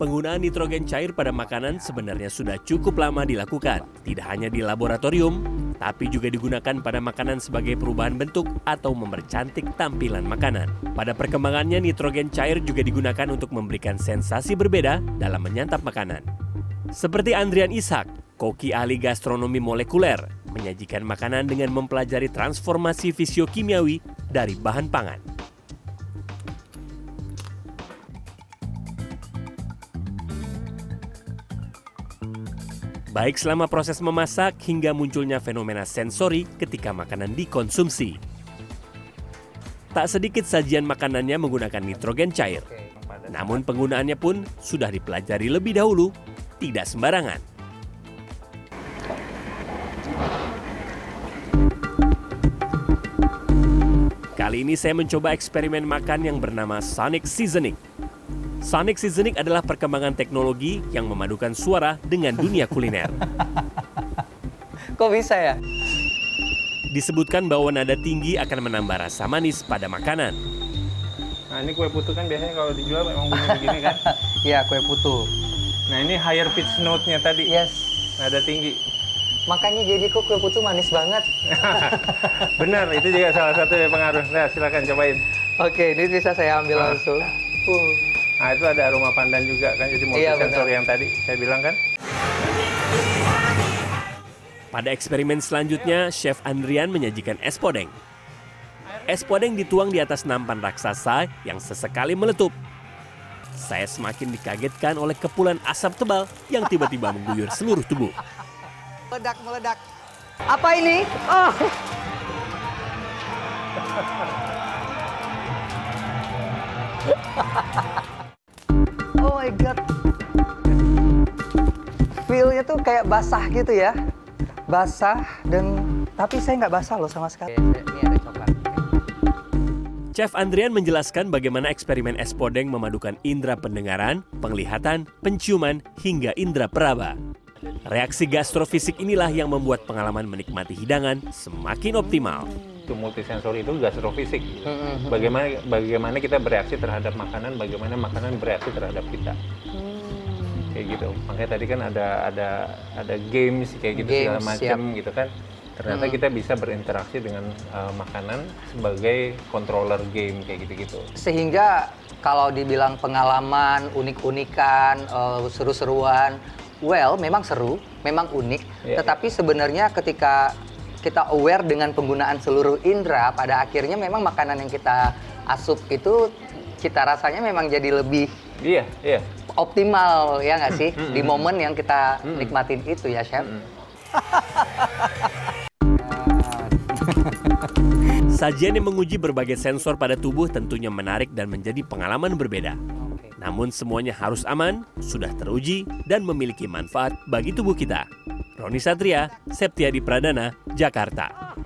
Penggunaan nitrogen cair pada makanan sebenarnya sudah cukup lama dilakukan, tidak hanya di laboratorium, tapi juga digunakan pada makanan sebagai perubahan bentuk atau mempercantik tampilan makanan. Pada perkembangannya, nitrogen cair juga digunakan untuk memberikan sensasi berbeda dalam menyantap makanan. Seperti Andrian Ishak, koki ahli gastronomi molekuler, menyajikan makanan dengan mempelajari transformasi fisiokimiawi dari bahan pangan. Baik selama proses memasak hingga munculnya fenomena sensori ketika makanan dikonsumsi. Tak sedikit sajian makanannya menggunakan nitrogen cair. Namun penggunaannya pun sudah dipelajari lebih dahulu, tidak sembarangan. Kali ini saya mencoba eksperimen makan yang bernama Sonic Seasoning. Sonic Seasoning adalah perkembangan teknologi yang memadukan suara dengan dunia kuliner. Kok bisa ya? Disebutkan bahwa nada tinggi akan menambah rasa manis pada makanan. Nah ini kue putu kan biasanya kalau dijual memang bunyi begini kan? Iya, kue putu. Nah ini higher pitch note-nya tadi. Yes. Nada tinggi. Makanya jadi kok kue putu manis banget. Benar, itu juga salah satu pengaruh. Nah silakan cobain. Oke, ini bisa saya ambil Ah. langsung. Uh. Nah itu ada aroma pandan juga kan, jadi Iya, multisensor benar. yang tadi saya bilang kan. Pada eksperimen selanjutnya, Chef Andrian menyajikan es podeng. Es podeng dituang di atas nampan raksasa yang sesekali meletup. Saya semakin dikagetkan oleh kepulan asap tebal yang tiba-tiba mengguyur seluruh tubuh. Meledak, meledak. Apa ini? Oh. oh basah gitu ya. Basah dan tapi saya nggak basah loh sama sekali. Ini ada coklat. Chef Andrian menjelaskan bagaimana eksperimen es podeng memadukan indera pendengaran, penglihatan, penciuman, hingga indera peraba. Reaksi gastrofisik inilah yang membuat pengalaman menikmati hidangan semakin optimal. Itu multisensor itu gastrofisik. Bagaimana bagaimana kita bereaksi terhadap makanan, bagaimana makanan bereaksi terhadap kita. Gitu. Makanya tadi kan ada ada ada games kayak gitu segala Games, macam gitu kan. Ternyata kita bisa berinteraksi dengan uh, makanan sebagai controller game kayak gitu-gitu. Sehingga kalau dibilang pengalaman, unik-unikan, eh, seru-seruan, well memang seru, memang unik. Iya, tetapi sebenarnya ketika kita aware dengan penggunaan seluruh indera, pada akhirnya memang makanan yang kita asup itu kita rasanya memang jadi lebih Iya, iya. Optimal ya nggak sih di momen yang kita nikmatin itu ya chef. Sajian yang menguji berbagai sensor pada tubuh tentunya menarik dan menjadi pengalaman berbeda. Namun semuanya harus aman, sudah teruji, dan memiliki manfaat bagi tubuh kita. Roni Satria, Septiadi Pradana, Jakarta.